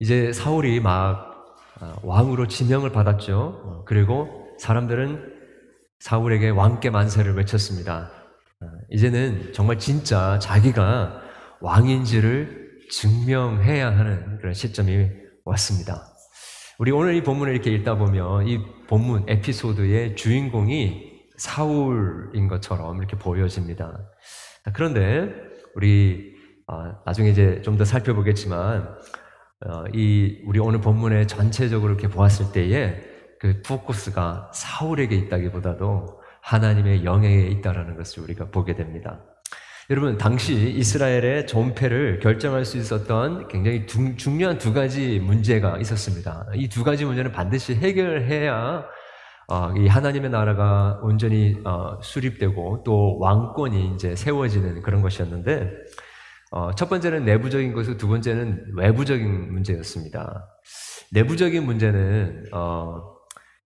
이제 사울이 막 아, 왕으로 지명을 받았죠. 어, 그리고 사람들은 사울에게 왕께 만세를 외쳤습니다. 아, 이제는 정말 진짜 자기가 왕인지를 증명해야 하는 그런 시점이 왔습니다. 우리 오늘 이 본문을 이렇게 읽다 보면 이 본문 에피소드의 주인공이 사울인 것처럼 이렇게 보여집니다. 그런데 우리 아, 나중에 이제 좀 더 살펴보겠지만 어, 이 우리 오늘 본문에 전체적으로 이렇게 보았을 때에 그 포커스가 사울에게 있다기보다도 하나님의 영에 있다라는 것을 우리가 보게 됩니다. 여러분 당시 이스라엘의 존폐를 결정할 수 있었던 굉장히 두, 중요한 두 가지 문제가 있었습니다. 이 두 가지 문제는 반드시 해결해야 어, 이 하나님의 나라가 온전히 어, 수립되고 또 왕권이 이제 세워지는 그런 것이었는데 어, 첫 번째는 내부적인 것이고 두 번째는 외부적인 문제였습니다. 내부적인 문제는 어,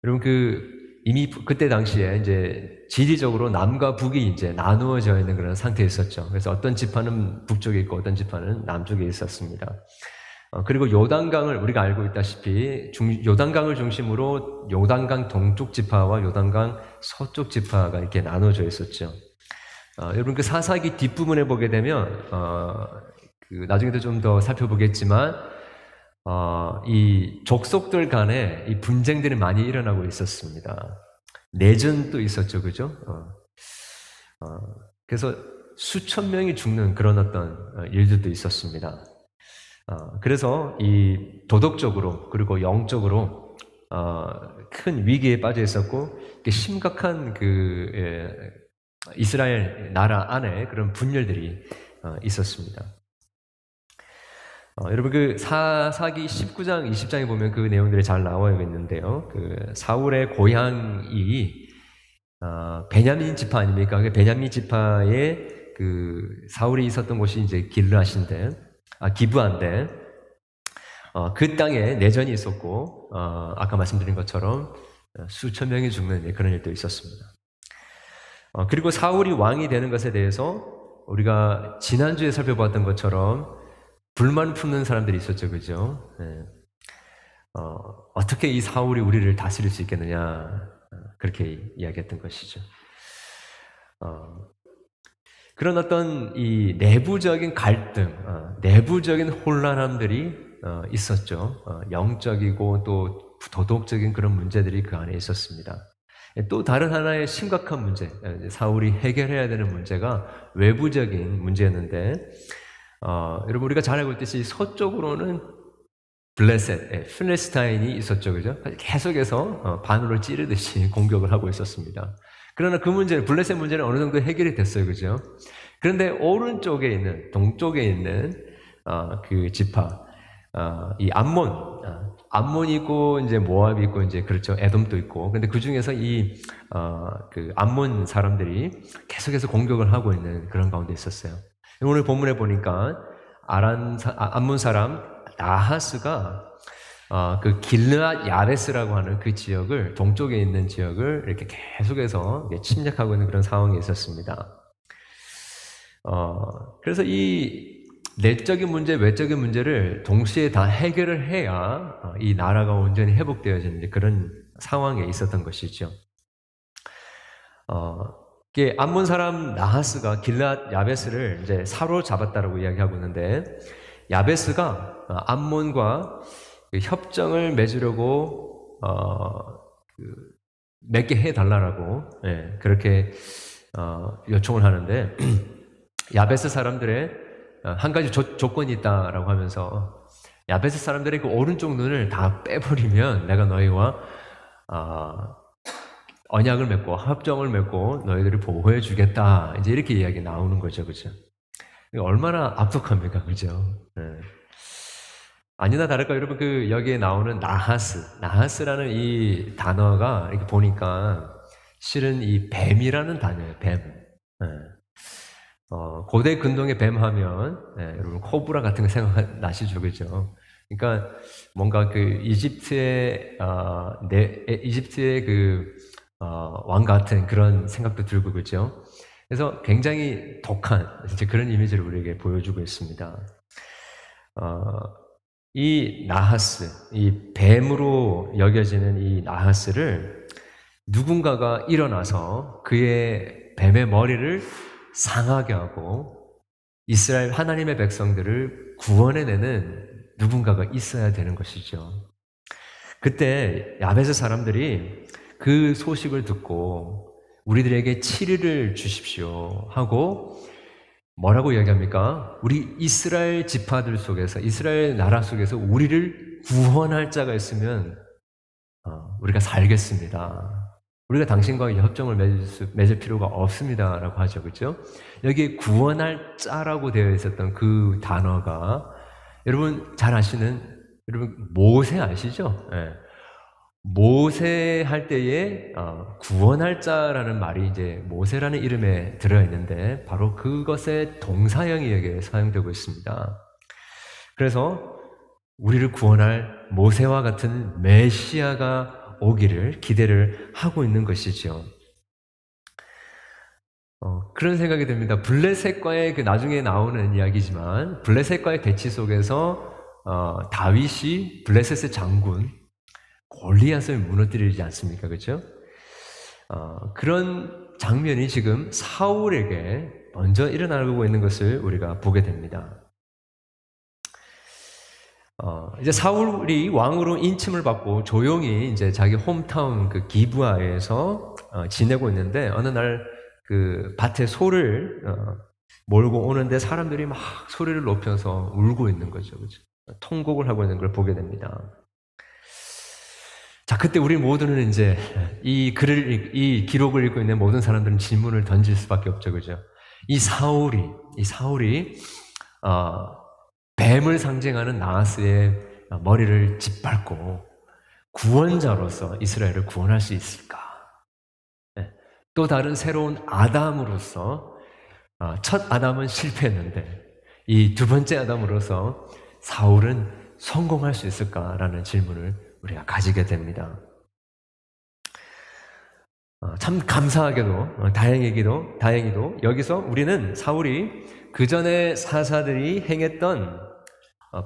여러분 그 이미 그때 당시에 이제 지리적으로 남과 북이 이제 나누어져 있는 그런 상태에 있었죠. 그래서 어떤 지파는 북쪽에 있고 어떤 지파는 남쪽에 있었습니다. 어, 그리고 요단강을 우리가 알고 있다시피 중, 요단강을 중심으로 요단강 동쪽 지파와 요단강 서쪽 지파가 이렇게 나눠져 있었죠. 어, 여러분 그 사사기 뒷부분에 보게 되면 어, 그 나중에도 좀 더 살펴보겠지만 어, 이 족속들 간에 이 분쟁들이 많이 일어나고 있었습니다. 내전도 있었죠, 그죠? 어, 어, 그래서 수천 명이 죽는 그런 어떤 어, 일들도 있었습니다. 어, 그래서 이 도덕적으로 그리고 영적으로 어, 큰 위기에 빠져 있었고 심각한 그 예, 이스라엘 나라 안에 그런 분열들이 어, 있었습니다. 어, 여러분 그 사, 사기 19장 20장에 보면 그 내용들이 잘 나와 있는데요. 그 사울의 고향이 어, 베냐민 지파 아닙니까? 그 베냐민 지파에 그 사울이 있었던 곳이 이제 길르앗인데 아 기브안데 어, 그 땅에 내전이 있었고 어, 아까 말씀드린 것처럼 수천 명이 죽는 그런 일도 있었습니다. 어, 그리고 사울이 왕이 되는 것에 대해서 우리가 지난주에 살펴봤던 것처럼 불만 품는 사람들이 있었죠, 그죠? 네. 어, 떻게이 사울이 우리를 다스릴 수 있겠느냐, 어, 그렇게 이야기했던 것이죠. 어, 그런 어떤 이 내부적인 갈등, 어, 내부적인 혼란함들이 어, 있었죠. 어, 영적이고 또 도덕적인 그런 문제들이 그 안에 있었습니다. 또 다른 하나의 심각한 문제, 사울이 해결해야 되는 문제가 외부적인 문제였는데, 어, 여러분 우리가 잘 알고 있듯이 서쪽으로는 블레셋, 예, 필레스타인이 있었죠, 그죠? 계속해서 어, 바늘을 찌르듯이 공격을 하고 있었습니다. 그러나 그 문제는 블레셋 문제는 어느 정도 해결이 됐어요, 그죠? 그런데 오른쪽에 있는 동쪽에 있는 어, 그 지파, 어, 이 암몬, 어, 암몬이 있고 이제 모압이 있고 이제 그렇죠, 에돔도 있고. 근데 그 중에서 이그 어, 암몬 사람들이 계속해서 공격을 하고 있는 그런 가운데 있었어요. 오늘 본문에 보니까 아란 아, 암몬 사람 나하스가 어, 그 길르앗 야베스라고 하는 그 지역을 동쪽에 있는 지역을 이렇게 계속해서 침략하고 있는 그런 상황이 있었습니다. 어, 그래서 이 내적인 문제, 외적인 문제를 동시에 다 해결을 해야 어, 이 나라가 온전히 회복되어지는 그런 상황에 있었던 것이죠. 어, 암몬 사람 나하스가 길랏 야베스를 이제 사로잡았다라고 이야기하고 있는데 야베스가 어, 암몬과 그 협정을 맺으려고 어, 그 맺게 해달라고 예, 그렇게 어, 요청을 하는데 야베스 사람들의 어, 한 가지 조, 조건이 있다라고 하면서 야베스 사람들의 그 오른쪽 눈을 다 빼버리면 내가 너희와 어, 언약을 맺고 합정을 맺고 너희들을 보호해 주겠다. 이제 이렇게 이야기 나오는 거죠, 그죠? 얼마나 압독합니까, 그죠? 네. 아니나 다를까 여러분 그 여기에 나오는 나하스, 나하스라는 이 단어가 이렇게 보니까 실은 이 뱀이라는 단어예요, 뱀. 네. 어, 고대 근동의 뱀 하면 네, 여러분 코브라 같은 거 생각 나시죠, 그죠? 그러니까 뭔가 그 이집트의 어, 네, 이집트의 그 어, 왕 같은 그런 생각도 들고 그죠. 그래서 굉장히 독한 이제 그런 이미지를 우리에게 보여주고 있습니다. 어, 이 나하스, 이 뱀으로 여겨지는 이 나하스를 누군가가 일어나서 그의 뱀의 머리를 상하게 하고 이스라엘 하나님의 백성들을 구원해내는 누군가가 있어야 되는 것이죠. 그때 야베스 사람들이 그 소식을 듣고 우리들에게 7일을 주십시오 하고 뭐라고 이야기합니까? 우리 이스라엘 지파들 속에서 이스라엘 나라 속에서 우리를 구원할 자가 있으면 어, 우리가 살겠습니다. 우리가 당신과 협정을 맺을, 수, 맺을 필요가 없습니다라고 하죠, 그렇죠? 여기 구원할 자라고 되어 있었던 그 단어가 여러분 잘 아시는 여러분 모세 아시죠? 네. 모세 할 때에 어, 구원할 자라는 말이 이제 모세라는 이름에 들어 있는데 바로 그것의 동사형이 여기에 사용되고 있습니다. 그래서 우리를 구원할 모세와 같은 메시아가 오기를 기대를 하고 있는 것이죠. 어, 그런 생각이 듭니다. 블레셋과의 그 나중에 나오는 이야기지만 블레셋과의 대치 속에서 어, 다윗이 블레셋의 장군 골리앗을 무너뜨리지 않습니까? 그렇죠? 어, 그런 장면이 지금 사울에게 먼저 일어나고 있는 것을 우리가 보게 됩니다. 어, 이제 사울이 왕으로 인침을 받고 조용히 이제 자기 홈타운 그 기부아에서 어, 지내고 있는데 어느 날 그 밭에 소를 어, 몰고 오는데 사람들이 막 소리를 높여서 울고 있는 거죠, 그죠? 통곡을 하고 있는 걸 보게 됩니다. 자, 그때 우리 모두는 이제 이 글을, 이 기록을 읽고 있는 모든 사람들은 질문을 던질 수밖에 없죠. 그죠? 이 사울이, 이 사울이, 어, 뱀을 상징하는 나하스의 머리를 짓밟고 구원자로서 이스라엘을 구원할 수 있을까? 네. 또 다른 새로운 아담으로서, 어, 첫 아담은 실패했는데, 이 두 번째 아담으로서 사울은 성공할 수 있을까라는 질문을 우리가 가지게 됩니다. 어, 참 감사하게도 어, 다행이기도 다행히도 여기서 우리는 사울이 그 전에 사사들이 행했던 어,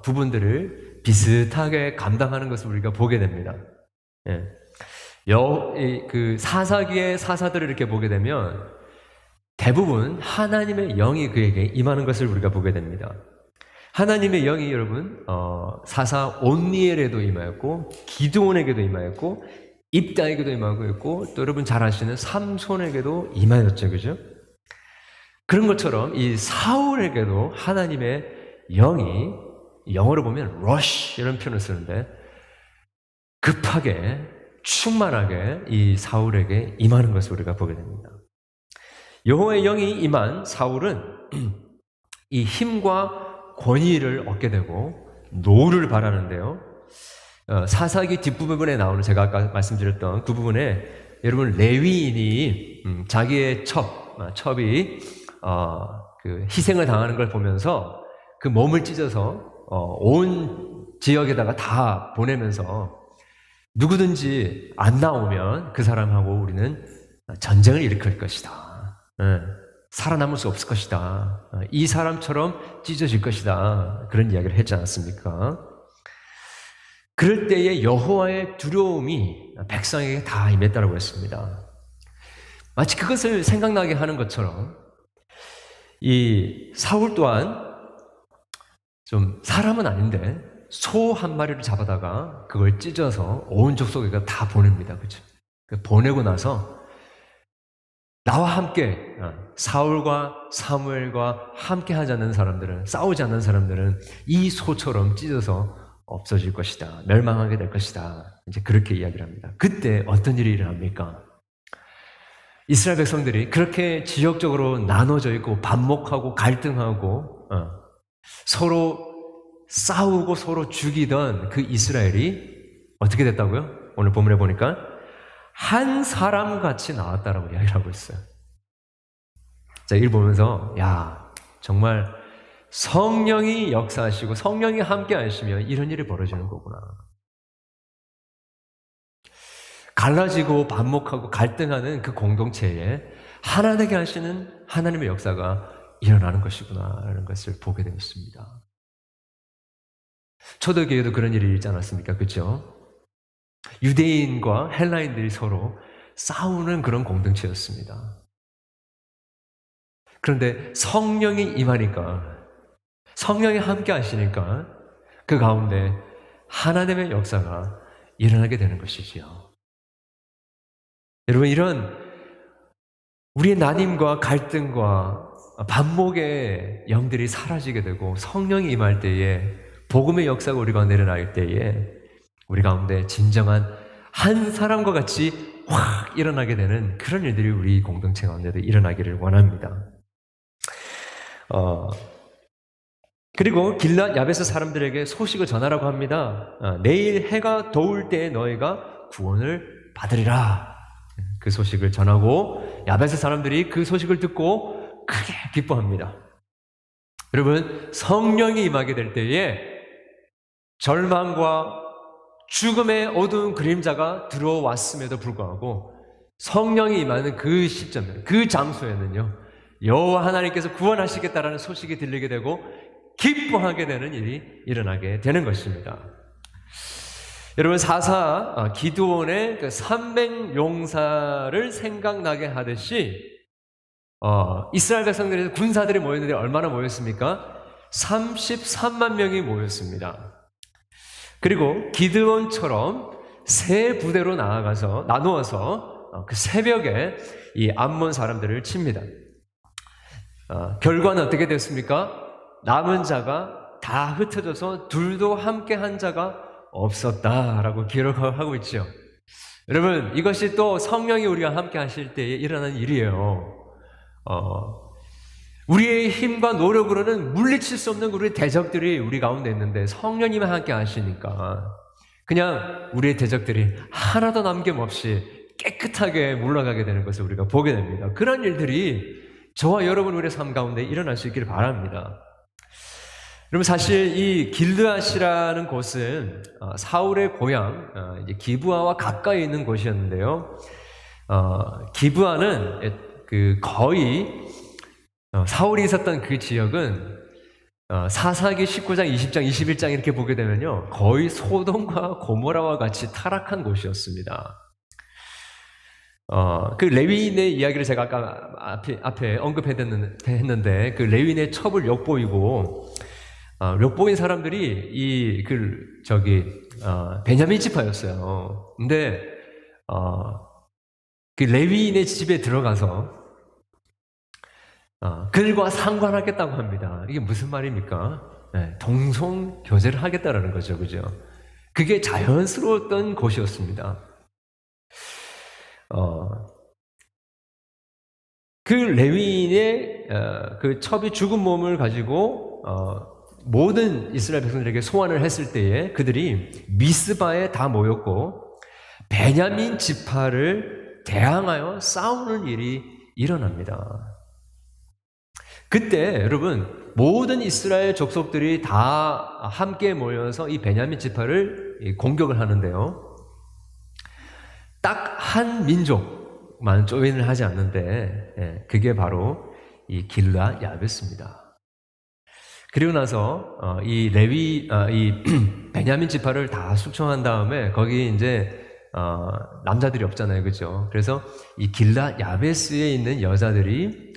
부분들을 비슷하게 감당하는 것을 우리가 보게 됩니다. 예. 여, 그 사사기의 사사들을 이렇게 보게 되면 대부분 하나님의 영이 그에게 임하는 것을 우리가 보게 됩니다. 하나님의 영이 여러분 어, 사사 온니엘에도 임하였고 기드온에게도 임하였고 입다에게도 임하고 있고 또 여러분 잘 아시는 삼손에게도 임하였죠, 그죠? 그런 것처럼 이 사울에게도 하나님의 영이 영어로 보면 rush 이런 표현을 쓰는데 급하게 충만하게 이 사울에게 임하는 것을 우리가 보게 됩니다. 여호와의 영이 임한 사울은 이 힘과 권위를 얻게 되고 노를 발하는데요. 어, 사사기 뒷부분에 나오는 제가 아까 말씀드렸던 그 부분에 여러분 레위인이 음, 자기의 첩, 아, 첩이 어, 그 희생을 당하는 걸 보면서 그 몸을 찢어서 어, 온 지역에다가 다 보내면서 누구든지 안 나오면 그 사람하고 우리는 전쟁을 일으킬 것이다. 네. 살아남을 수 없을 것이다. 이 사람처럼 찢어질 것이다. 그런 이야기를 했지 않았습니까? 그럴 때에 여호와의 두려움이 백성에게 다 임했다고 했습니다. 마치 그것을 생각나게 하는 것처럼 이 사울 또한 좀 사람은 아닌데 소 한 마리를 잡아다가 그걸 찢어서 온 족속에게 다 보냅니다. 그죠? 보내고 나서 나와 함께 어, 사울과 사무엘과 함께 하지 않는 사람들은 싸우지 않는 사람들은 이 소처럼 찢어서 없어질 것이다. 멸망하게 될 것이다. 이제 그렇게 이야기를 합니다. 그때 어떤 일이 일어납니까? 이스라엘 백성들이 그렇게 지역적으로 나눠져 있고 반목하고 갈등하고 어, 서로 싸우고 서로 죽이던 그 이스라엘이 어떻게 됐다고요? 오늘 본문에 보니까 한 사람 같이 나왔다라고 이야기를 하고 있어요. 자, 일 보면서, 야, 정말 성령이 역사하시고 성령이 함께 하시면 이런 일이 벌어지는 거구나. 갈라지고 반목하고 갈등하는 그 공동체에 하나 되게 하시는 하나님의 역사가 일어나는 것이구나. 라는 것을 보게 되었습니다. 초대교회도 그런 일이 있지 않았습니까? 그죠? 유대인과 헬라인들이 서로 싸우는 그런 공동체였습니다. 그런데 성령이 임하니까, 성령이 함께 하시니까 그 가운데 하나님의 역사가 일어나게 되는 것이지요. 여러분, 이런 우리의 나님과 갈등과 반목의 영들이 사라지게 되고 성령이 임할 때에 복음의 역사가 우리 가운데 일어날 때에 우리 가운데 진정한 한 사람과 같이 확 일어나게 되는 그런 일들이 우리 공동체 가운데도 일어나기를 원합니다. 어, 그리고 길라 야베스 사람들에게 소식을 전하라고 합니다. 어, 내일 해가 더울 때 너희가 구원을 받으리라. 그 소식을 전하고 야베스 사람들이 그 소식을 듣고 크게 기뻐합니다. 여러분 성령이 임하게 될 때에 절망과 죽음의 어두운 그림자가 들어왔음에도 불구하고 성령이 임하는 그 시점, 그 장소에는요 여호와 하나님께서 구원하시겠다라는 소식이 들리게 되고 기뻐하게 되는 일이 일어나게 되는 것입니다. 여러분 사사 아, 기드온의 그 300용사를 생각나게 하듯이 어, 이스라엘 백성들의 군사들이 모였는데 얼마나 모였습니까? 33만 명이 모였습니다. 그리고 기드온처럼 세 부대로 나아가서 나누어서 어, 그 새벽에 이 암몬 사람들을 칩니다. 어, 결과는 어떻게 됐습니까? 남은 자가 다 흩어져서 둘도 함께 한 자가 없었다라고 기록하고 있죠. 여러분, 이것이 또 성령이 우리가 함께 하실 때에 일어난 일이에요. 어, 우리의 힘과 노력으로는 물리칠 수 없는 우리의 대적들이 우리 가운데 있는데 성령님이 함께 하시니까 그냥 우리의 대적들이 하나도 남김없이 깨끗하게 물러가게 되는 것을 우리가 보게 됩니다. 그런 일들이 저와 여러분 우리의 삶 가운데 일어날 수 있기를 바랍니다. 여러분 사실 이 길드앗이라는 곳은 어, 사울의 고향 어, 기브아와 가까이 있는 곳이었는데요. 어, 기브아는 그 거의 사울이 있었던 그 지역은 사사기 19장, 20장, 21장 이렇게 보게 되면요 거의 소돔과 고모라와 같이 타락한 곳이었습니다. 어, 그 레위인의 이야기를 제가 아까 앞에, 앞에 언급했는데, 그 레위인의 첩을 엿보이고, 어, 엿보인 사람들이 이, 그, 저기, 어, 베냐민 지파였어요. 근데, 어, 그 레위인의 집에 들어가서, 어, 그들과 상관하겠다고 합니다. 이게 무슨 말입니까? 네, 동성 교제를 하겠다라는 거죠. 그죠? 그게 자연스러웠던 곳이었습니다. 어, 그 레위인의 어, 그 첩이 죽은 몸을 가지고 어, 모든 이스라엘 백성들에게 소환을 했을 때에 그들이 미스바에 다 모였고 베냐민 지파를 대항하여 싸우는 일이 일어납니다. 그때 여러분 모든 이스라엘 족속들이 다 함께 모여서 이 베냐민 지파를 공격을 하는데요. 딱 한 민족만 조인을 하지 않는데 예, 그게 바로 이 길라 야베스입니다. 그리고 나서 어, 이 레위 아, 이 베냐민 지파를 다 숙청한 다음에 거기 이제 어, 남자들이 없잖아요, 그죠? 그래서 이 길라 야베스에 있는 여자들이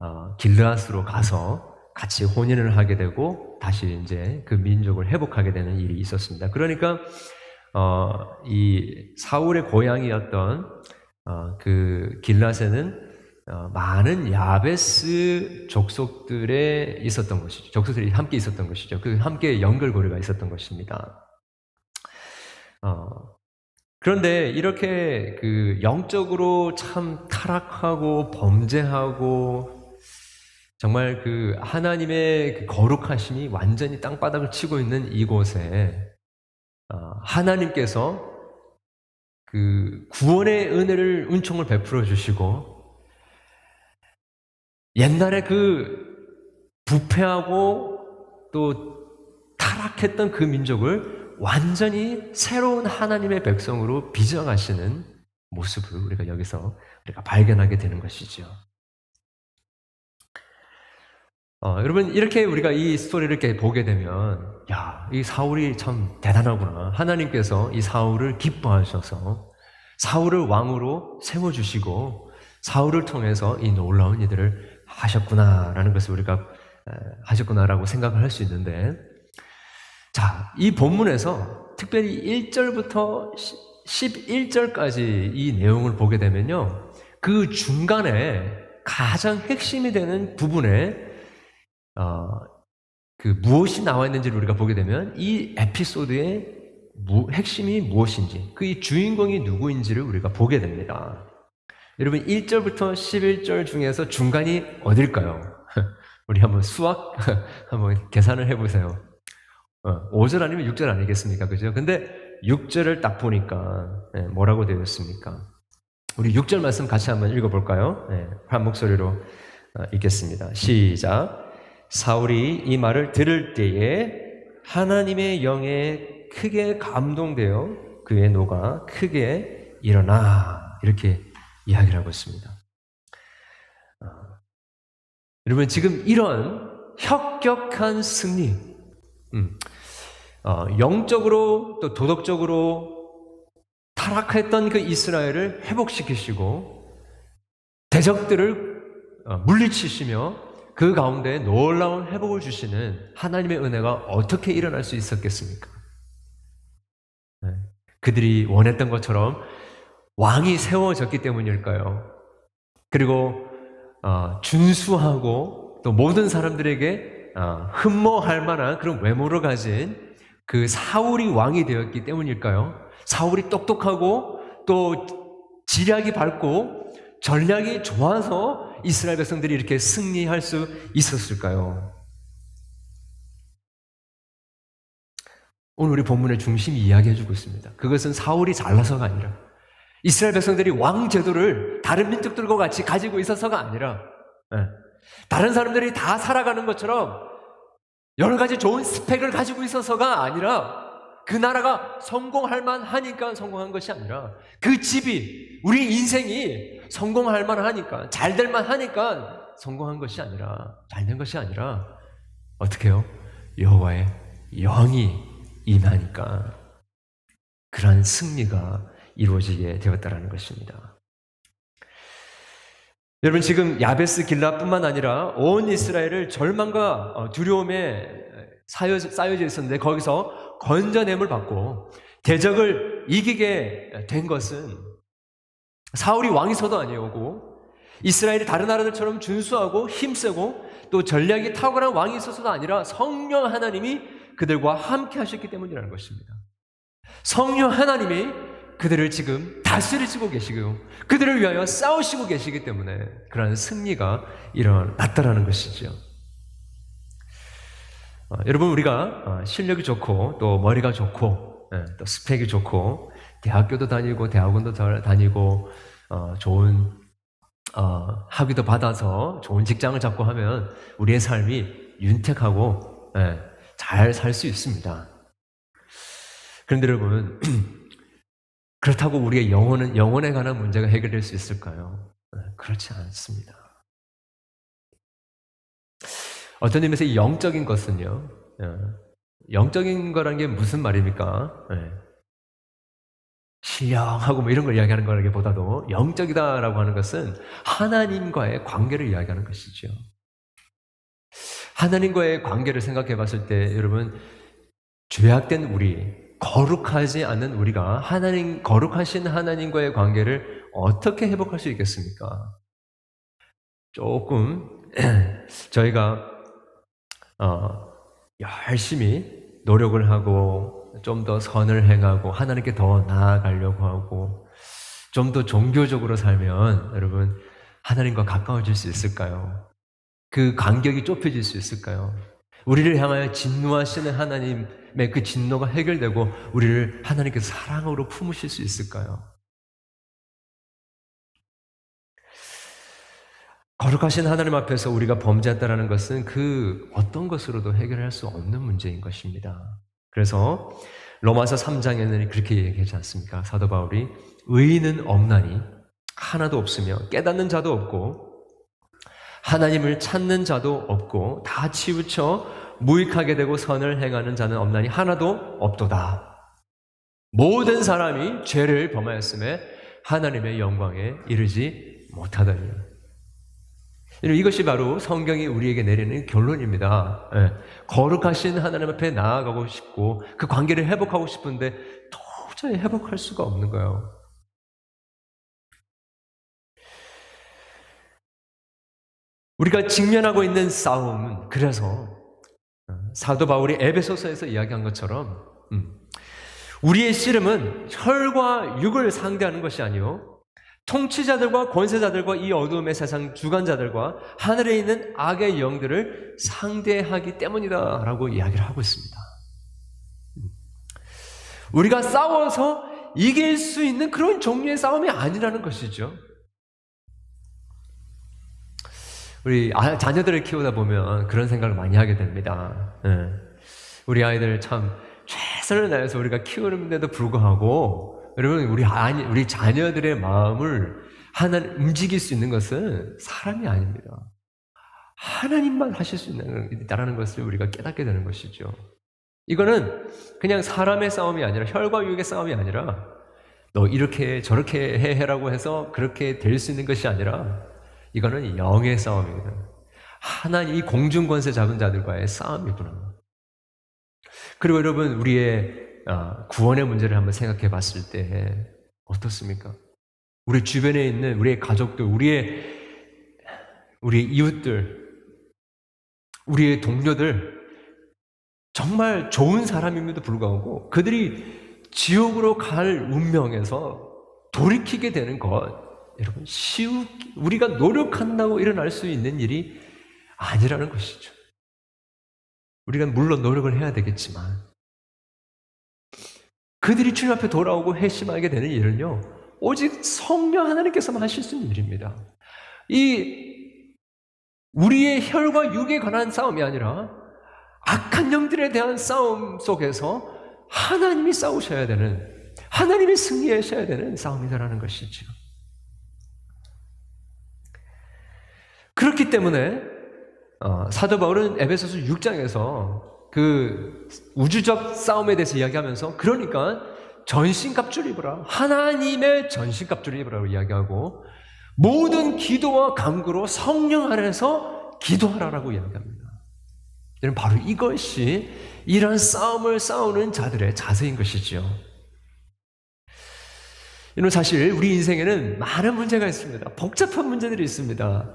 어, 이 길라스로 가서 같이 혼인을 하게 되고 다시 이제 그 민족을 회복하게 되는 일이 있었습니다. 그러니까 어, 이 사울의 고향이었던 어, 그 길라세는 어, 많은 야베스 족속들에 있었던 것이죠. 족속들이 함께 있었던 것이죠. 그 함께 연결고리가 있었던 것입니다. 어, 그런데 이렇게 그 영적으로 참 타락하고 범죄하고 정말 그 하나님의 그 거룩하심이 완전히 땅바닥을 치고 있는 이곳에 어, 하나님께서 그 구원의 은혜를 은총을 베풀어 주시고 옛날에 그 부패하고 또 타락했던 그 민족을 완전히 새로운 하나님의 백성으로 빚어가시는 모습을 우리가 여기서 우리가 발견하게 되는 것이죠. 어, 여러분 이렇게 우리가 이 스토리를 이렇게 보게 되면 야, 이 사울이 참 대단하구나. 하나님께서 이 사울을 기뻐하셔서 사울을 왕으로 세워 주시고 사울을 통해서 이 놀라운 일들을 하셨구나라는 것을 우리가 에, 하셨구나라고 생각을 할 수 있는데 자, 이 본문에서 특별히 1절부터 11절까지 이 내용을 보게 되면요. 그 중간에 가장 핵심이 되는 부분에 어, 그 무엇이 나와 있는지를 우리가 보게 되면 이 에피소드의 무, 핵심이 무엇인지, 그 이 주인공이 누구인지를 우리가 보게 됩니다. 여러분 1절부터 11절 중에서 중간이 어딜까요? 우리 한번 수학 한번 계산을 해보세요. 어, 5절 아니면 6절 아니겠습니까? 그죠? 근데 6절을 딱 보니까 예, 뭐라고 되어 있습니까? 우리 6절 말씀 같이 한번 읽어볼까요? 네, 한 목소리로 어, 읽겠습니다. 시작. 사울이 이 말을 들을 때에 하나님의 영에 크게 감동되어 그의 노가 크게 일어나 이렇게 이야기를 하고 있습니다. 어, 여러분 지금 이런 혁격한 승리, 음, 어, 영적으로 또 도덕적으로 타락했던 그 이스라엘을 회복시키시고 대적들을 어, 물리치시며 그 가운데 놀라운 회복을 주시는 하나님의 은혜가 어떻게 일어날 수 있었겠습니까? 네. 그들이 원했던 것처럼 왕이 세워졌기 때문일까요? 그리고 어, 준수하고 또 모든 사람들에게 어, 흠모할 만한 그런 외모를 가진 그 사울이 왕이 되었기 때문일까요? 사울이 똑똑하고 또 지략이 밝고 전략이 좋아서 이스라엘 백성들이 이렇게 승리할 수 있었을까요? 오늘 우리 본문의 중심이 이야기해주고 있습니다. 그것은 사울이 잘나서가 아니라 이스라엘 백성들이 왕 제도를 다른 민족들과 같이 가지고 있어서가 아니라 네. 다른 사람들이 다 살아가는 것처럼 여러 가지 좋은 스펙을 가지고 있어서가 아니라 그 나라가 성공할 만하니까 성공한 것이 아니라 그 집이 우리 인생이 성공할 만하니까 잘 될 만하니까 성공한 것이 아니라 잘 된 것이 아니라 어떻게 해요? 여호와의 영이 임하니까 그러한 승리가 이루어지게 되었다라는 것입니다. 여러분 지금 야베스 길라뿐만 아니라 온 이스라엘을 절망과 어, 두려움에 쌓여져 있었는데 거기서 건져냄을 받고 대적을 이기게 된 것은 사울이 왕이서도 아니오고 이스라엘이 다른 나라들처럼 준수하고 힘세고 또 전략이 탁월한 왕이 있어서도 아니라 성령 하나님이 그들과 함께 하셨기 때문이라는 것입니다. 성령 하나님이 그들을 지금 다스리시고 계시고 그들을 위하여 싸우시고 계시기 때문에 그러한 승리가 일어났다라는 것이죠. 어, 여러분 우리가 어, 실력이 좋고 또 머리가 좋고 예, 또 스펙이 좋고 대학교도 다니고 대학원도 다니고 어, 좋은 어, 학위도 받아서 좋은 직장을 잡고 하면 우리의 삶이 윤택하고 예, 잘살 수 있습니다. 그런데 여러분 그렇다고 우리의 영혼은 영혼에 관한 문제가 해결될 수 있을까요? 예, 그렇지 않습니다. 어떤 의미에서 영적인 것은요, 예. 영적인 거라는 게 무슨 말입니까? 예. 신령하고 뭐 이런 걸 이야기하는 거라기보다도 영적이다라고 하는 것은 하나님과의 관계를 이야기하는 것이죠. 하나님과의 관계를 생각해 봤을 때 여러분 죄악된 우리, 거룩하지 않는 우리가 하나님 거룩하신 하나님과의 관계를 어떻게 회복할 수 있겠습니까? 조금 저희가 어, 열심히 노력을 하고 좀 더 선을 행하고 하나님께 더 나아가려고 하고 좀 더 종교적으로 살면 여러분 하나님과 가까워질 수 있을까요? 그 간격이 좁혀질 수 있을까요? 우리를 향하여 진노하시는 하나님의 그 진노가 해결되고 우리를 하나님께서 사랑으로 품으실 수 있을까요? 거룩하신 하나님 앞에서 우리가 범죄했다라는 것은 그 어떤 것으로도 해결할 수 없는 문제인 것입니다. 그래서 로마서 3장에는 그렇게 얘기하지 않습니까? 사도 바울이 의인은 없나니 하나도 없으며 깨닫는 자도 없고 하나님을 찾는 자도 없고 다 치우쳐 무익하게 되고 선을 행하는 자는 없나니 하나도 없도다. 모든 사람이 죄를 범하였음에 하나님의 영광에 이르지 못하다니. 이것이 바로 성경이 우리에게 내리는 결론입니다. 예. 거룩하신 하나님 앞에 나아가고 싶고 그 관계를 회복하고 싶은데 도저히 회복할 수가 없는 거예요. 우리가 직면하고 있는 싸움은 그래서 어, 사도 바울이 에베소서에서 이야기한 것처럼 음, 우리의 씨름은 혈과 육을 상대하는 것이 아니요 통치자들과 권세자들과 이 어두움의 세상 주관자들과 하늘에 있는 악의 영들을 상대하기 때문이다 라고 이야기를 하고 있습니다. 음. 우리가 싸워서 이길 수 있는 그런 종류의 싸움이 아니라는 것이죠. 우리 아, 자녀들을 키우다 보면 그런 생각을 많이 하게 됩니다. 네. 우리 아이들 참 최선을 다해서 우리가 키우는데도 불구하고 여러분 우리 아니 우리 자녀들의 마음을 하나 움직일 수 있는 것은 사람이 아닙니다. 하나님만 하실 수 있다라는 것을 우리가 깨닫게 되는 것이죠. 이거는 그냥 사람의 싸움이 아니라 혈과 육의 싸움이 아니라 너 이렇게 저렇게 해라고 해서 그렇게 될 수 있는 것이 아니라 이거는 영의 싸움입니다. 하나님 이 공중 권세 잡은 자들과의 싸움이구나. 그리고 여러분 우리의 아, 구원의 문제를 한번 생각해 봤을 때 어떻습니까? 우리 주변에 있는 우리의 가족들, 우리의 우리 이웃들, 우리의 동료들 정말 좋은 사람임에도 불구하고 그들이 지옥으로 갈 운명에서 돌이키게 되는 것 여러분 쉬우 우리가 노력한다고 일어날 수 있는 일이 아니라는 것이죠. 우리가 물론 노력을 해야 되겠지만 그들이 주님 앞에 돌아오고 회심하게 되는 일은요 오직 성령 하나님께서만 하실 수 있는 일입니다. 이 우리의 혈과 육에 관한 싸움이 아니라 악한 영들에 대한 싸움 속에서 하나님이 싸우셔야 되는 하나님이 승리하셔야 되는 싸움이다라는 것이죠. 그렇기 때문에 어, 사도 바울은 에베소서 6장에서 그 우주적 싸움에 대해서 이야기하면서 그러니까 전신갑주를 입으라 하나님의 전신갑주를 입으라고 이야기하고 모든 기도와 간구로 성령 안에서 기도하라라고 이야기합니다. 여러분 바로 이것이 이런 싸움을 싸우는 자들의 자세인 것이지요. 여러분 사실 우리 인생에는 많은 문제가 있습니다. 복잡한 문제들이 있습니다.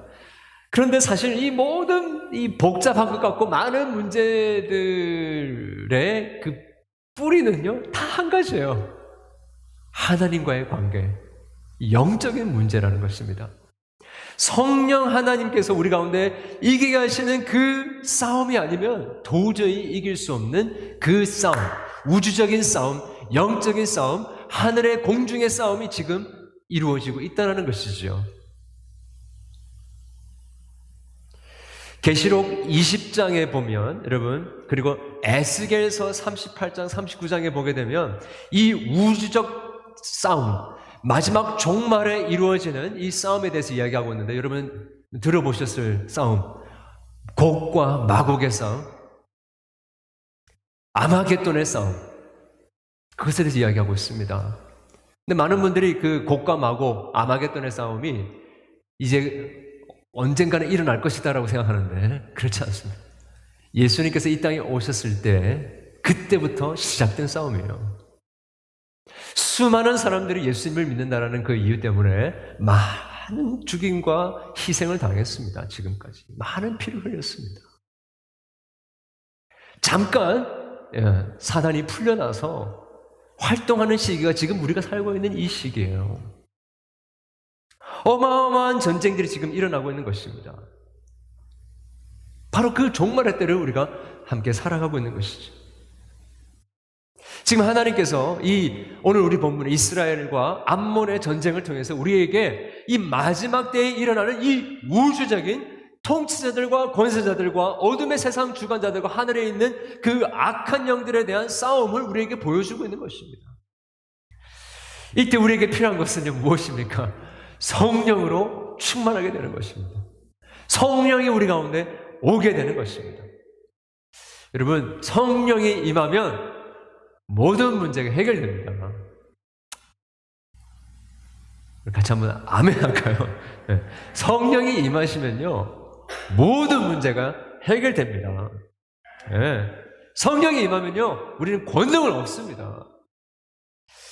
그런데 사실 이 모든 이 복잡한 것 같고 많은 문제들의 그 뿌리는요, 다 한 가지예요. 하나님과의 관계. 영적인 문제라는 것입니다. 성령 하나님께서 우리 가운데 이기게 하시는 그 싸움이 아니면 도저히 이길 수 없는 그 싸움, 우주적인 싸움, 영적인 싸움, 하늘의 공중의 싸움이 지금 이루어지고 있다는 것이죠. 계시록 20장에 보면 여러분 그리고 에스겔서 38장 39장에 보게 되면 이 우주적 싸움 마지막 종말에 이루어지는 이 싸움에 대해서 이야기하고 있는데 여러분 들어보셨을 싸움? 곡과 마곡의 싸움? 아마겟돈의 싸움? 그것에 대해서 이야기하고 있습니다. 근데 많은 분들이 그 곡과 마곡 아마겟돈의 싸움이 이제 언젠가는 일어날 것이다라고 생각하는데 그렇지 않습니다. 예수님께서 이 땅에 오셨을 때 그때부터 시작된 싸움이에요. 수많은 사람들이 예수님을 믿는다라는 그 이유 때문에 많은 죽임과 희생을 당했습니다. 지금까지 많은 피를 흘렸습니다. 잠깐 예, 사단이 풀려나서 활동하는 시기가 지금 우리가 살고 있는 이 시기예요. 어마어마한 전쟁들이 지금 일어나고 있는 것입니다. 바로 그 종말의 때를 우리가 함께 살아가고 있는 것이죠. 지금 하나님께서 이 오늘 우리 본문 이스라엘과 암몬의 전쟁을 통해서 우리에게 이 마지막 때에 일어나는 이 우주적인 통치자들과 권세자들과 어둠의 세상 주관자들과 하늘에 있는 그 악한 영들에 대한 싸움을 우리에게 보여주고 있는 것입니다. 이때 우리에게 필요한 것은 무엇입니까? 성령으로 충만하게 되는 것입니다. 성령이 우리 가운데 오게 되는 것입니다. 여러분, 성령이 임하면 모든 문제가 해결됩니다. 같이 한번 아멘 할까요? 네. 성령이 임하시면요, 모든 문제가 해결됩니다. 네. 성령이 임하면요, 우리는 권능을 얻습니다.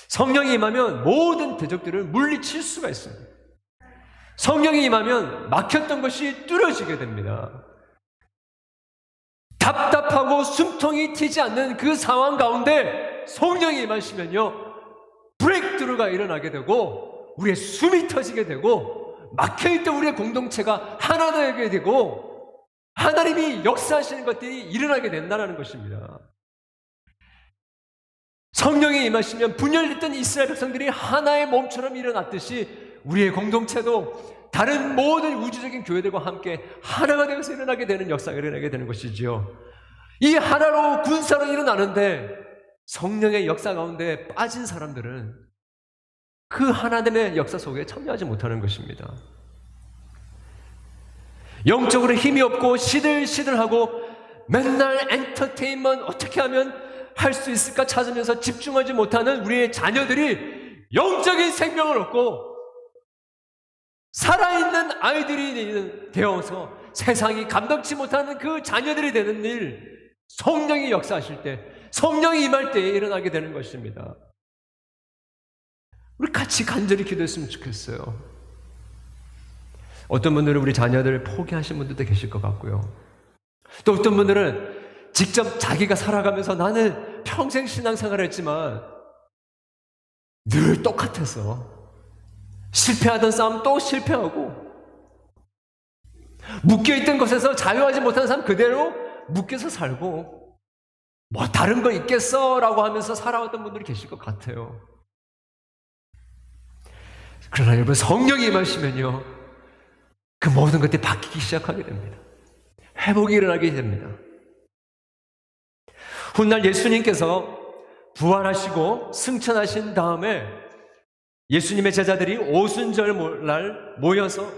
성령이 임하면 모든 대적들을 물리칠 수가 있습니다. 성령이 임하면 막혔던 것이 뚫어지게 됩니다. 답답하고 숨통이 튀지 않는 그 상황 가운데 성령이 임하시면요, 브레이크드루가 일어나게 되고, 우리의 숨이 터지게 되고, 막혀있던 우리의 공동체가 하나 되게 되고, 하나님이 역사하시는 것들이 일어나게 된다는 것입니다. 성령이 임하시면 분열됐던 이스라엘 백성들이 하나의 몸처럼 일어났듯이 우리의 공동체도 다른 모든 우주적인 교회들과 함께 하나가 되어서 일어나게 되는 역사가 일어나게 되는 것이지요. 이 하나로 군사로 일어나는데 성령의 역사 가운데 빠진 사람들은 그 하나님의 역사 속에 참여하지 못하는 것입니다. 영적으로 힘이 없고 시들시들하고 맨날 엔터테인먼 어떻게 하면 할 수 있을까 찾으면서 집중하지 못하는 우리의 자녀들이 영적인 생명을 얻고 살아있는 아이들이 되어서 세상이 감당치 못하는 그 자녀들이 되는 일, 성령이 역사하실 때, 성령이 임할 때에 일어나게 되는 것입니다. 우리 같이 간절히 기도했으면 좋겠어요. 어떤 분들은 우리 자녀들을 포기하신 분들도 계실 것 같고요. 또 어떤 분들은 직접 자기가 살아가면서 나는 평생 신앙생활을 했지만 늘 똑같아서 실패하던 싸움 또 실패하고 묶여있던 것에서 자유하지 못한 사람 그대로 묶여서 살고 뭐 다른 거 있겠어 라고 하면서 살아왔던 분들이 계실 것 같아요. 그러나 여러분 성령이 임하시면요 그 모든 것들이 바뀌기 시작하게 됩니다. 회복이 일어나게 됩니다. 훗날 예수님께서 부활하시고 승천하신 다음에 예수님의 제자들이 오순절 날 모여서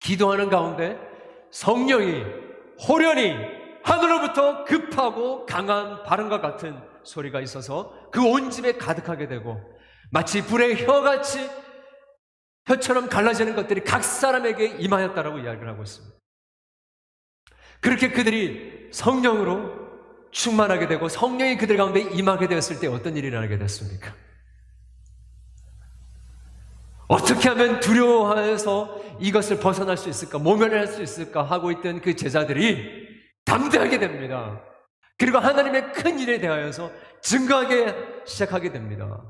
기도하는 가운데 성령이 호련히 하늘로부터 급하고 강한 바람과 같은 소리가 있어서 그 온 집에 가득하게 되고 마치 불의 혀같이 혀처럼 갈라지는 것들이 각 사람에게 임하였다라고 이야기를 하고 있습니다. 그렇게 그들이 성령으로 충만하게 되고 성령이 그들 가운데 임하게 되었을 때 어떤 일이 일어나게 됐습니까? 어떻게 하면 두려워해서 이것을 벗어날 수 있을까, 모면할 수 있을까 하고 있던 그 제자들이 담대하게 됩니다. 그리고 하나님의 큰 일에 대하여서 증거하게 시작하게 됩니다.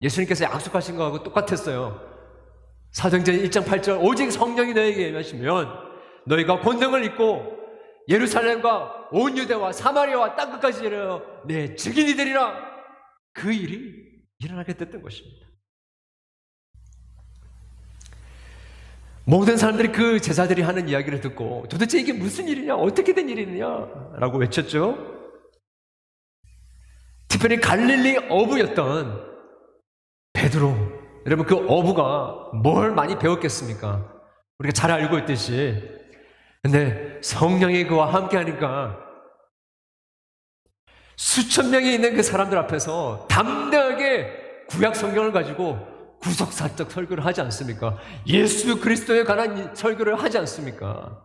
예수님께서 약속하신 거하고 똑같았어요. 사도행전 1장 8절 오직 성령이 너에게 임하시면 너희가 권능을 입고 예루살렘과 온 유대와 사마리아와 땅끝까지 이르러 내 증인이 되리라 그 일이 일어나게 됐던 것입니다. 모든 사람들이 그 제자들이 하는 이야기를 듣고 도대체 이게 무슨 일이냐? 어떻게 된 일이냐? 라고 외쳤죠. 특별히 갈릴리 어부였던 베드로. 여러분 그 어부가 뭘 많이 배웠겠습니까? 우리가 잘 알고 있듯이. 근데 성령이 그와 함께 하니까 수천 명이 있는 그 사람들 앞에서 담대하게 구약 성경을 가지고 구속사적 설교를 하지 않습니까? 예수 그리스도에 관한 설교를 하지 않습니까?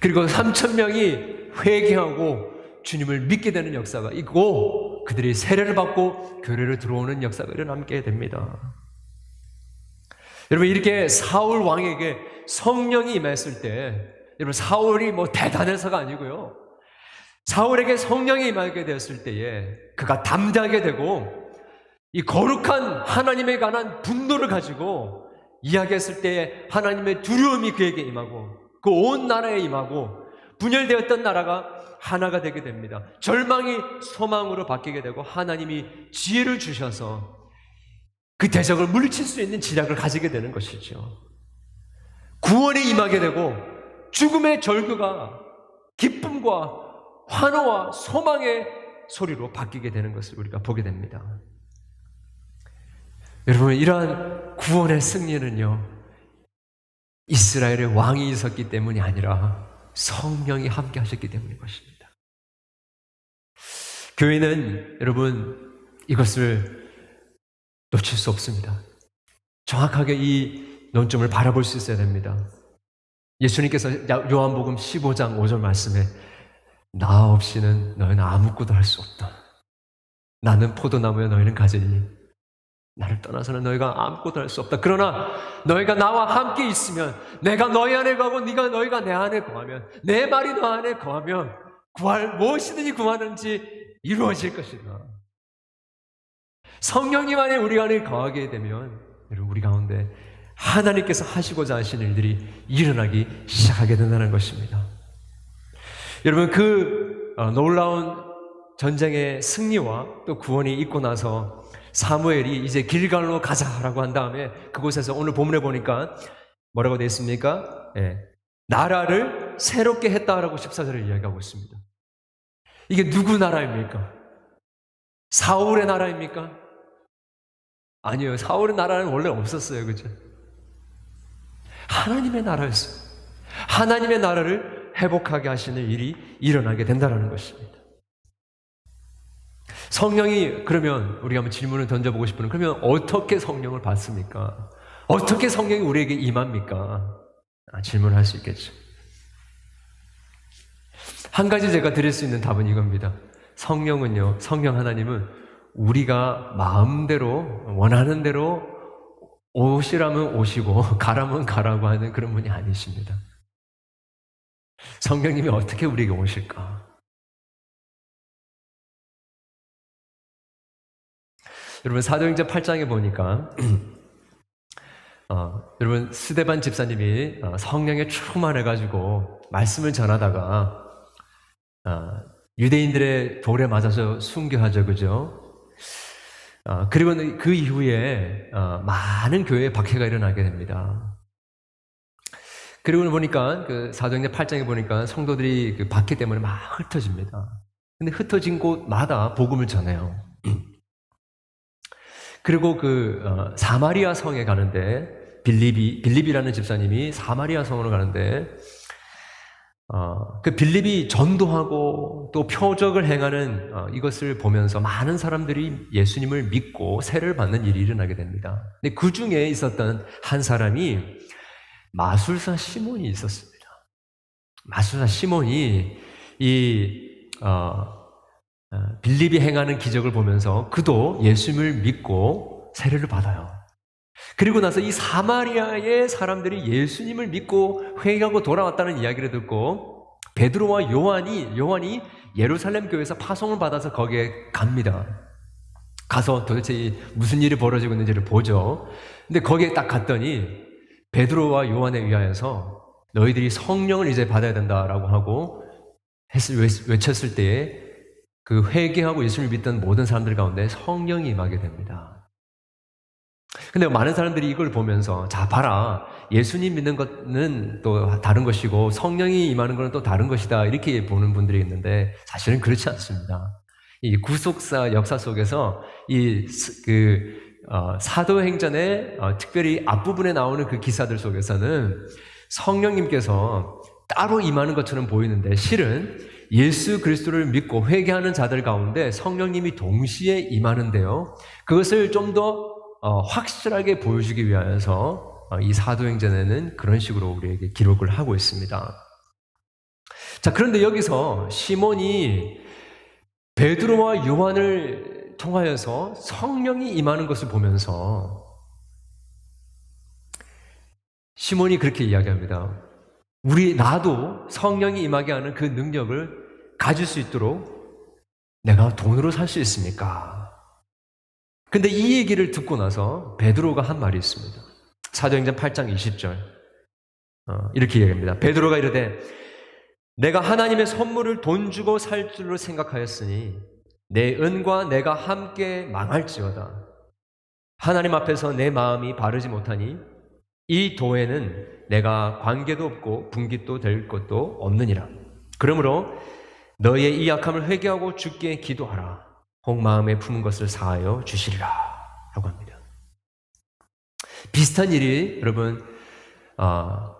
그리고 3천 명이 회개하고 주님을 믿게 되는 역사가 있고 그들이 세례를 받고 교회를 들어오는 역사가 일어나게 됩니다. 여러분 이렇게 사울 왕에게 성령이 임했을 때 여러분 사울이 뭐 대단해서가 아니고요. 사울에게 성령이 임하게 되었을 때에 그가 담대하게 되고 이 거룩한 하나님에 관한 분노를 가지고 이야기했을 때 하나님의 두려움이 그에게 임하고 그 온 나라에 임하고 분열되었던 나라가 하나가 되게 됩니다. 절망이 소망으로 바뀌게 되고 하나님이 지혜를 주셔서 그 대적을 물리칠 수 있는 지략을 가지게 되는 것이죠. 구원이 임하게 되고 죽음의 절규가 기쁨과 환호와 소망의 소리로 바뀌게 되는 것을 우리가 보게 됩니다. 여러분, 이러한 구원의 승리는요, 이스라엘의 왕이 있었기 때문이 아니라 성령이 함께 하셨기 때문인 것입니다. 교회는 여러분 이것을 놓칠 수 없습니다. 정확하게 이 논점을 바라볼 수 있어야 됩니다. 예수님께서 요한복음 15장 5절 말씀에 나 없이는 너희는 아무것도 할 수 없다. 나는 포도나무에 너희는 가지니 나를 떠나서는 너희가 아무것도 할 수 없다. 그러나 너희가 나와 함께 있으면 내가 너희 안에 거하고 네가 너희가 내 안에 거하면 내 말이 너 안에 거하면 구할 무엇이든지 구하는지 이루어질 것이다. 성령님 안에 우리 안에 거하게 되면 우리 가운데 하나님께서 하시고자 하신 일들이 일어나기 시작하게 된다는 것입니다. 여러분 그 어, 놀라운 전쟁의 승리와 또 구원이 있고 나서 사무엘이 이제 길갈로 가자라고 한 다음에 그곳에서 오늘 본문에 보니까 뭐라고 되어 있습니까? 예. 나라를 새롭게 했다라고 14절을 이야기하고 있습니다. 이게 누구 나라입니까? 사울의 나라입니까? 아니요. 사울의 나라는 원래 없었어요. 그죠? 하나님의 나라였어요. 하나님의 나라를 회복하게 하시는 일이 일어나게 된다는 것입니다. 성령이 그러면 우리가 한번 질문을 던져보고 싶은 그러면 어떻게 성령을 받습니까? 어떻게 성령이 우리에게 임합니까? 아, 질문할 수 있겠죠. 한 가지 제가 드릴 수 있는 답은 이겁니다. 성령은요, 성령 하나님은 우리가 마음대로 원하는 대로 오시라면 오시고 가라면 가라고 하는 그런 분이 아니십니다. 성령님이 어떻게 우리에게 오실까? 여러분 사도행전 8장에 보니까 어, 여러분 스데반 집사님이 어, 성령에 충만해가지고 말씀을 전하다가 어, 유대인들의 돌에 맞아서 순교하죠, 그죠? 어, 그리고 그 이후에 어, 많은 교회에 박해가 일어나게 됩니다. 그리고 보니까 그 사도행전 8장에 보니까 성도들이 그 박해 때문에 막 흩어집니다. 근데 흩어진 곳마다 복음을 전해요. 그리고 그 어, 사마리아 성에 가는데 빌립이 빌립이라는 집사님이 사마리아 성으로 가는데 어, 그 빌립이 전도하고 또 표적을 행하는 어, 이것을 보면서 많은 사람들이 예수님을 믿고 세를 받는 일이 일어나게 됩니다. 근데 그 중에 있었던 한 사람이 마술사 시몬이 있었습니다. 마술사 시몬이 이 어, 어, 빌립이 행하는 기적을 보면서 그도 예수님을 믿고 세례를 받아요. 그리고 나서 이 사마리아의 사람들이 예수님을 믿고 회개하고 돌아왔다는 이야기를 듣고 베드로와 요한이 요한이 예루살렘 교회에서 파송을 받아서 거기에 갑니다. 가서 도대체 무슨 일이 벌어지고 있는지를 보죠. 근데 거기에 딱 갔더니 베드로와 요한에 의하여서 너희들이 성령을 이제 받아야 된다라고 하고 했을, 외쳤을 때에 그 회개하고 예수님을 믿던 모든 사람들 가운데 성령이 임하게 됩니다. 근데 많은 사람들이 이걸 보면서 자 봐라 예수님 믿는 것은 또 다른 것이고 성령이 임하는 것은 또 다른 것이다 이렇게 보는 분들이 있는데 사실은 그렇지 않습니다. 이 구속사 역사 속에서 이그 어, 사도행전의 어, 특별히 앞부분에 나오는 그 기사들 속에서는 성령님께서 따로 임하는 것처럼 보이는데 실은 예수 그리스도를 믿고 회개하는 자들 가운데 성령님이 동시에 임하는데요. 그것을 좀더 어, 확실하게 보여주기 위하여서 어, 이 사도행전에는 그런 식으로 우리에게 기록을 하고 있습니다. 자, 그런데 여기서 시몬이 베드로와 요한을 통하여서 성령이 임하는 것을 보면서 시몬이 그렇게 이야기합니다. 우리 나도 성령이 임하게 하는 그 능력을 가질 수 있도록 내가 돈으로 살 수 있습니까? 근데 이 얘기를 듣고 나서 베드로가 한 말이 있습니다. 사도행전 8장 20절. 어, 이렇게 얘기합니다. 베드로가 이르되 내가 하나님의 선물을 돈 주고 살 줄로 생각하였으니 내 은과 내가 함께 망할지어다. 하나님 앞에서 내 마음이 바르지 못하니 이 도에는 내가 관계도 없고 분깃도 될 것도 없느니라. 그러므로 너의 이 약함을 회개하고 죽게 기도하라. 혹 마음에 품은 것을 사하여 주시리라 라고 합니다. 비슷한 일이 여러분 어,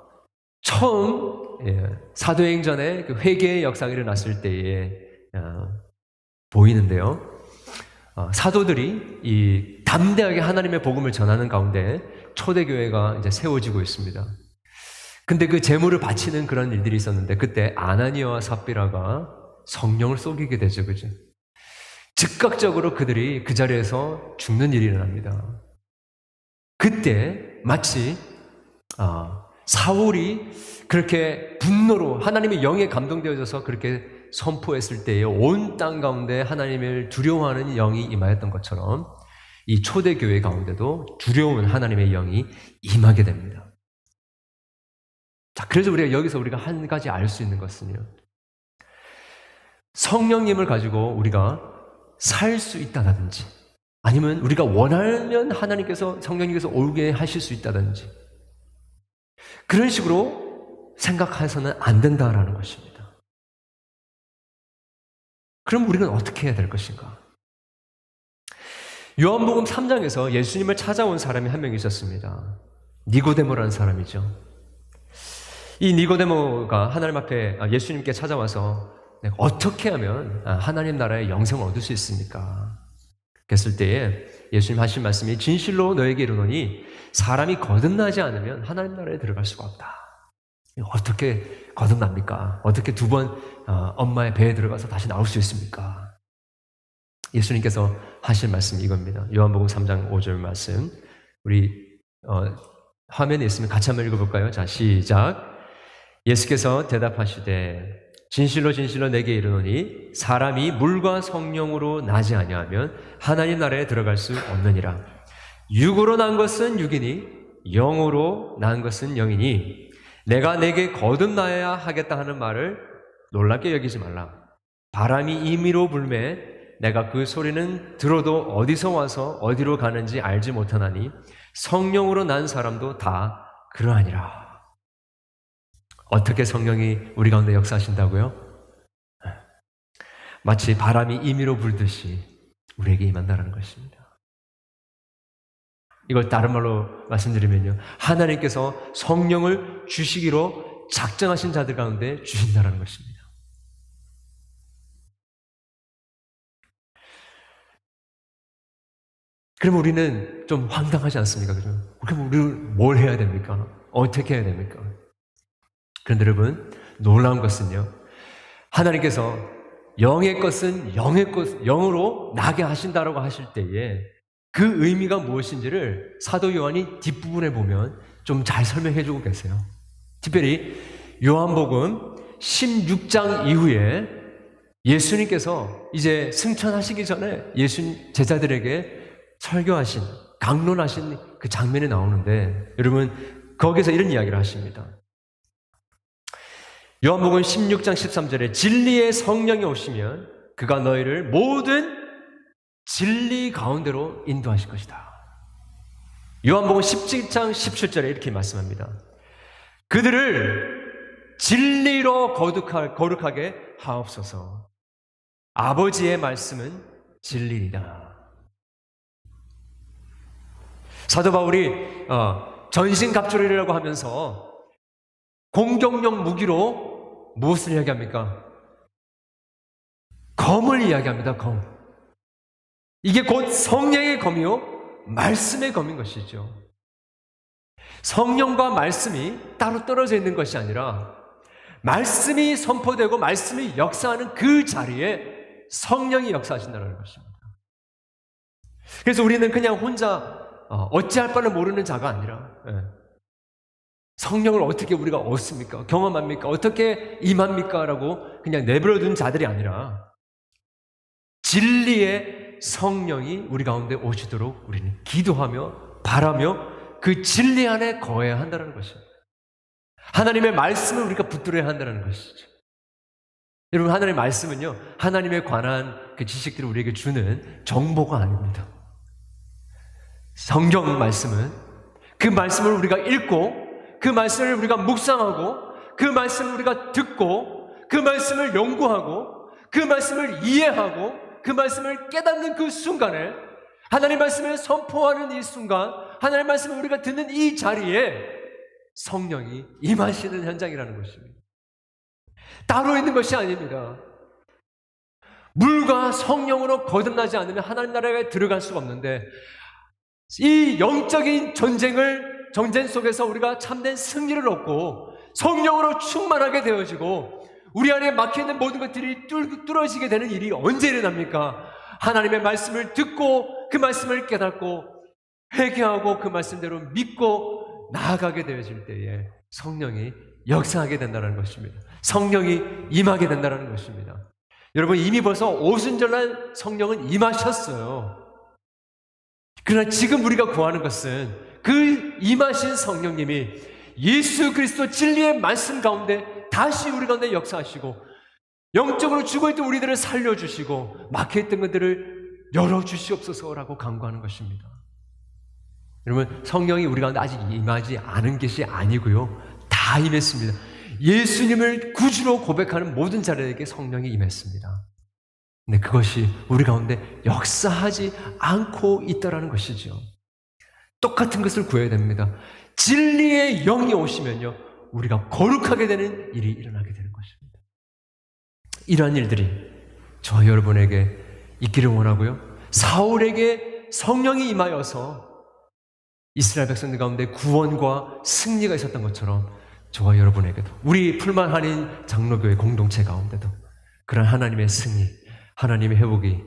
처음 예, 사도행전의 그 회개의 역사가 일어났을 때에 어, 보이는데요. 어, 사도들이 이 담대하게 하나님의 복음을 전하는 가운데 초대교회가 이제 세워지고 있습니다. 근데 그 재물을 바치는 그런 일들이 있었는데 그때 아나니아와 삽비라가 성령을 쏘기게 되죠, 그죠? 즉각적으로 그들이 그 자리에서 죽는 일이 일어납니다. 그때 마치 아, 사울이 그렇게 분노로 하나님의 영에 감동되어져서 그렇게 선포했을 때에 온 땅 가운데 하나님을 두려워하는 영이 임하였던 것처럼 이 초대교회 가운데도 두려운 하나님의 영이 임하게 됩니다. 자, 그래서 우리가 여기서 우리가 한 가지 알 수 있는 것은요. 성령님을 가지고 우리가 살 수 있다든지 아니면 우리가 원하면 하나님께서 성령님께서 오게 하실 수 있다든지 그런 식으로 생각해서는 안 된다라는 것입니다. 그럼 우리는 어떻게 해야 될 것인가? 요한복음 3장에서 예수님을 찾아온 사람이 한 명 있었습니다. 니고데모라는 사람이죠. 이 니고데모가 하나님 앞에 아, 예수님께 찾아와서 어떻게 하면 아, 하나님 나라의 영생을 얻을 수 있습니까? 그랬을 때에 예수님 하신 말씀이 진실로 너에게 이르노니 사람이 거듭나지 않으면 하나님 나라에 들어갈 수가 없다. 어떻게 거듭납니까? 어떻게 두번 어, 엄마의 배에 들어가서 다시 나올 수 있습니까? 예수님께서 하신 말씀이 이겁니다. 요한복음 3장 5절 말씀. 우리 어, 화면에 있으면 같이 한번 읽어볼까요? 자, 시작. 예수께서 대답하시되 진실로 진실로 내게 이르노니 사람이 물과 성령으로 나지 아니하면 하나님 나라에 들어갈 수 없느니라. 육으로 난 것은 육이니 영으로 난 것은 영이니 내가 내게 거듭나야 하겠다 하는 말을 놀랍게 여기지 말라. 바람이 임의로 불매 내가 그 소리는 들어도 어디서 와서 어디로 가는지 알지 못하나니 성령으로 난 사람도 다 그러하니라. 어떻게 성령이 우리 가운데 역사하신다고요? 마치 바람이 임의로 불듯이 우리에게 임한다는 것입니다. 이걸 다른 말로 말씀드리면요. 하나님께서 성령을 주시기로 작정하신 자들 가운데 주신다는 것입니다. 그럼 우리는 좀 황당하지 않습니까? 그럼 우리는 뭘 해야 됩니까? 어떻게 해야 됩니까? 그런데 여러분, 놀라운 것은요. 하나님께서 영의 것은 영의 것, 영으로 나게 하신다라고 하실 때에 그 의미가 무엇인지를 사도 요한이 뒷부분에 보면 좀 잘 설명해 주고 계세요. 특별히 요한복음 16장 이후에 예수님께서 이제 승천하시기 전에 예수님 제자들에게 설교하신, 강론하신 그 장면이 나오는데 여러분 거기서 이런 이야기를 하십니다. 요한복음 16장 13절에 진리의 성령이 오시면 그가 너희를 모든 진리 가운데로 인도하실 것이다. 요한복음 17장 17절에 이렇게 말씀합니다. 그들을 진리로 거룩하, 거룩하게 하옵소서. 아버지의 말씀은 진리이다. 사도 바울이 어, 전신 갑주리라고 하면서 공격용 무기로 무엇을 이야기합니까? 검을 이야기합니다, 검. 이게 곧 성령의 검이요, 말씀의 검인 것이죠. 성령과 말씀이 따로 떨어져 있는 것이 아니라, 말씀이 선포되고 말씀이 역사하는 그 자리에 성령이 역사하신다는 것입니다. 그래서 우리는 그냥 혼자 어, 어찌할 바를 모르는 자가 아니라, 예. 성령을 어떻게 우리가 얻습니까? 경험합니까? 어떻게 임합니까? 라고 그냥 내버려둔 자들이 아니라 진리의 성령이 우리 가운데 오시도록 우리는 기도하며 바라며 그 진리 안에 거해야 한다는 것입니다. 하나님의 말씀을 우리가 붙들어야 한다는 것이죠. 여러분, 하나님의 말씀은요, 하나님에 관한 그 지식들을 우리에게 주는 정보가 아닙니다. 성경 말씀은 그 말씀을 우리가 읽고 그 말씀을 우리가 묵상하고 그 말씀을 우리가 듣고 그 말씀을 연구하고 그 말씀을 이해하고 그 말씀을 깨닫는 그 순간에 하나님 말씀을 선포하는 이 순간 하나님 말씀을 우리가 듣는 이 자리에 성령이 임하시는 현장이라는 것입니다. 따로 있는 것이 아닙니다. 물과 성령으로 거듭나지 않으면 하나님 나라에 들어갈 수가 없는데 이 영적인 전쟁을 전쟁 속에서 우리가 참된 승리를 얻고 성령으로 충만하게 되어지고 우리 안에 막혀 있는 모든 것들이 뚫, 뚫어지게 되는 일이 언제 일어납니까? 하나님의 말씀을 듣고 그 말씀을 깨닫고 회개하고 그 말씀대로 믿고 나아가게 되어질 때에 성령이 역사하게 된다는 것입니다. 성령이 임하게 된다는 것입니다. 여러분 이미 벌써 오순절날 성령은 임하셨어요. 그러나 지금 우리가 구하는 것은 그 임하신 성령님이 예수 그리스도 진리의 말씀 가운데 다시 우리 가운데 역사하시고 영적으로 죽어있던 우리들을 살려주시고 막혀있던 것들을 열어주시옵소서라고 간구하는 것입니다. 여러분 성령이 우리 가운데 아직 임하지 않은 것이 아니고요. 다 임했습니다. 예수님을 구주로 고백하는 모든 자들에게 성령이 임했습니다. 근데 그것이 우리 가운데 역사하지 않고 있다라는 것이죠. 똑같은 것을 구해야 됩니다. 진리의 영이 오시면요, 우리가 거룩하게 되는 일이 일어나게 되는 것입니다. 이러한 일들이 저 여러분에게 있기를 원하고요. 사울에게 성령이 임하여서 이스라엘 백성들 가운데 구원과 승리가 있었던 것처럼 저와 여러분에게도 우리 풀만 한인 장로교회 공동체 가운데도 그런 하나님의 승리, 하나님의 회복이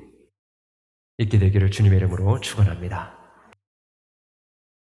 있게 되기를 주님의 이름으로 축원합니다.